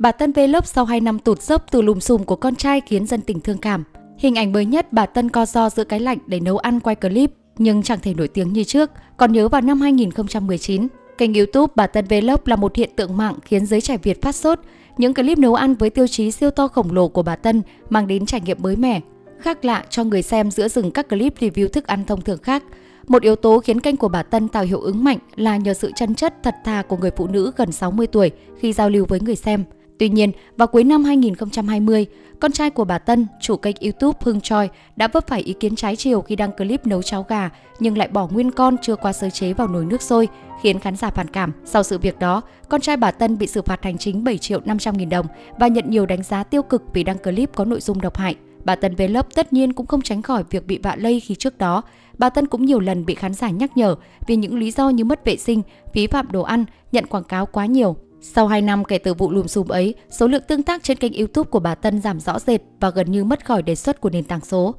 Bà Tân Vlog sau 2 năm tụt dốc từ lùm xùm của con trai khiến dân tình thương cảm. Hình ảnh mới nhất bà Tân co do giữa cái lạnh để nấu ăn quay clip nhưng chẳng thể nổi tiếng như trước. Còn nhớ vào năm 2019, kênh YouTube bà Tân Vlog là một hiện tượng mạng khiến giới trẻ Việt phát sốt. Những clip nấu ăn với tiêu chí siêu to khổng lồ của bà Tân mang đến trải nghiệm mới mẻ, khác lạ cho người xem giữa rừng các clip review thức ăn thông thường khác. Một yếu tố khiến kênh của bà Tân tạo hiệu ứng mạnh là nhờ sự chân chất thật thà của người phụ nữ gần 60 tuổi khi giao lưu với người xem. Tuy nhiên, vào cuối năm 2020, con trai của bà Tân, chủ kênh YouTube Hưng Choi, đã vấp phải ý kiến trái chiều khi đăng clip nấu cháo gà nhưng lại bỏ nguyên con chưa qua sơ chế vào nồi nước sôi, khiến khán giả phản cảm. Sau sự việc đó, con trai bà Tân bị xử phạt hành chính 7 triệu 500 nghìn đồng và nhận nhiều đánh giá tiêu cực vì đăng clip có nội dung độc hại. Bà Tân Vlog tất nhiên cũng không tránh khỏi việc bị vạ lây khi trước đó. Bà Tân cũng nhiều lần bị khán giả nhắc nhở vì những lý do như mất vệ sinh, phí phạm đồ ăn, nhận quảng cáo quá nhiều. Sau 2 năm kể từ vụ lùm xùm ấy, số lượng tương tác trên kênh YouTube của bà Tân giảm rõ rệt và gần như mất khỏi đề xuất của nền tảng số.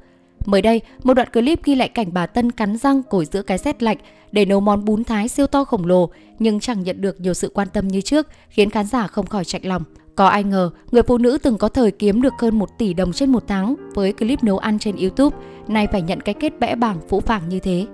Mới đây, một đoạn clip ghi lại cảnh bà Tân cắn răng cổi giữa cái rét lạnh để nấu món bún thái siêu to khổng lồ nhưng chẳng nhận được nhiều sự quan tâm như trước, khiến khán giả không khỏi chạnh lòng. Có ai ngờ, người phụ nữ từng có thời kiếm được hơn 1 tỷ đồng trên một tháng với clip nấu ăn trên YouTube, nay phải nhận cái kết bẽ bảng phũ phàng như thế.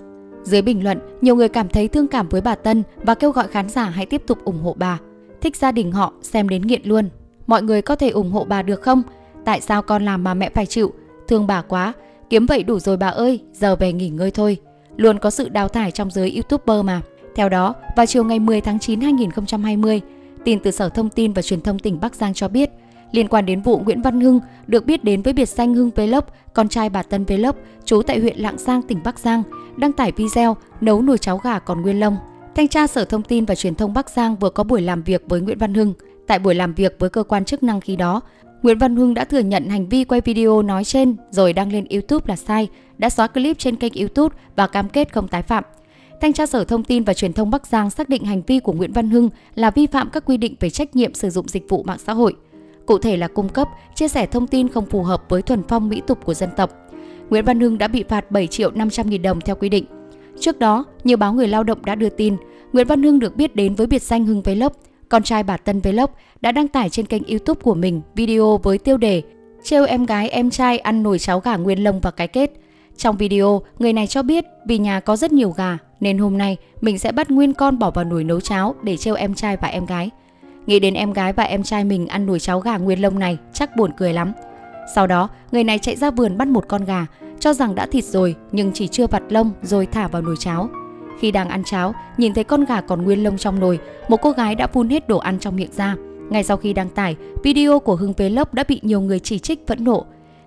Dưới bình luận, nhiều người cảm thấy thương cảm với bà Tân và kêu gọi khán giả hãy tiếp tục ủng hộ bà. Thích gia đình họ, xem đến nghiện luôn. Mọi người có thể ủng hộ bà được không? Tại sao con làm mà mẹ phải chịu? Thương bà quá, kiếm vậy đủ rồi bà ơi, giờ về nghỉ ngơi thôi. Luôn có sự đào thải trong giới YouTuber mà. Theo đó, vào chiều ngày 10 tháng 9 2020, tin từ Sở Thông tin và Truyền thông tỉnh Bắc Giang cho biết, liên quan đến vụ Nguyễn Văn Hưng được biết đến với biệt danh Hưng Vlog, con trai bà Tân Vlog, trú tại huyện Lạng Giang, tỉnh Bắc Giang, đăng tải video nấu nồi cháo gà còn nguyên lông. Thanh tra Sở Thông tin và Truyền thông Bắc Giang vừa có buổi làm việc với Nguyễn Văn Hưng. Tại buổi làm việc với cơ quan chức năng khi đó, Nguyễn Văn Hưng đã thừa nhận hành vi quay video nói trên rồi đăng lên YouTube là sai, đã xóa clip trên kênh YouTube và cam kết không tái phạm. Thanh tra Sở Thông tin và Truyền thông Bắc Giang xác định hành vi của Nguyễn Văn Hưng là vi phạm các quy định về trách nhiệm sử dụng dịch vụ mạng xã hội. Cụ thể là cung cấp, chia sẻ thông tin không phù hợp với thuần phong mỹ tục của dân tộc. Nguyễn Văn Hưng đã bị phạt 7 triệu 500 nghìn đồng theo quy định. Trước đó, nhiều báo người lao động đã đưa tin, Nguyễn Văn Hưng được biết đến với biệt danh Hưng Vlog, con trai bà Tân Vlog đã đăng tải trên kênh YouTube của mình video với tiêu đề trêu em gái em trai ăn nồi cháo gà nguyên lông và cái kết. Trong video, người này cho biết vì nhà có rất nhiều gà nên hôm nay mình sẽ bắt nguyên con bỏ vào nồi nấu cháo để trêu em trai và em gái. Nghĩ đến em gái và em trai mình ăn nồi cháo gà nguyên lông này chắc buồn cười lắm. Sau đó, người này chạy ra vườn bắt một con gà, cho rằng đã thịt rồi nhưng chỉ chưa vặt lông rồi thả vào nồi cháo. Khi đang ăn cháo, nhìn thấy con gà còn nguyên lông trong nồi, một cô gái đã phun hết đồ ăn trong miệng ra. Ngay sau khi đăng tải, video của Hưng Vlog đã bị nhiều người chỉ trích phẫn nộ.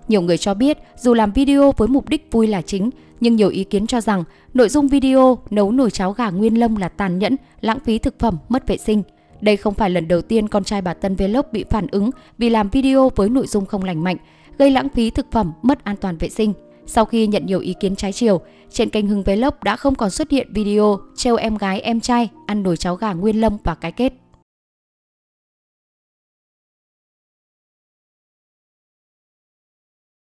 Nhiều người cho biết dù làm video với mục đích vui là chính, nhưng nhiều ý kiến cho rằng nội dung video nấu nồi cháo gà nguyên lông là tàn nhẫn, lãng phí thực phẩm, mất vệ sinh. Đây không phải lần đầu tiên con trai bà Tân Vlog bị phản ứng vì làm video với nội dung không lành mạnh, gây lãng phí thực phẩm, mất an toàn vệ sinh. Sau khi nhận nhiều ý kiến trái chiều, trên kênh Hưng Vlog đã không còn xuất hiện video trêu em gái em trai ăn nồi cháo gà nguyên lông và cái kết.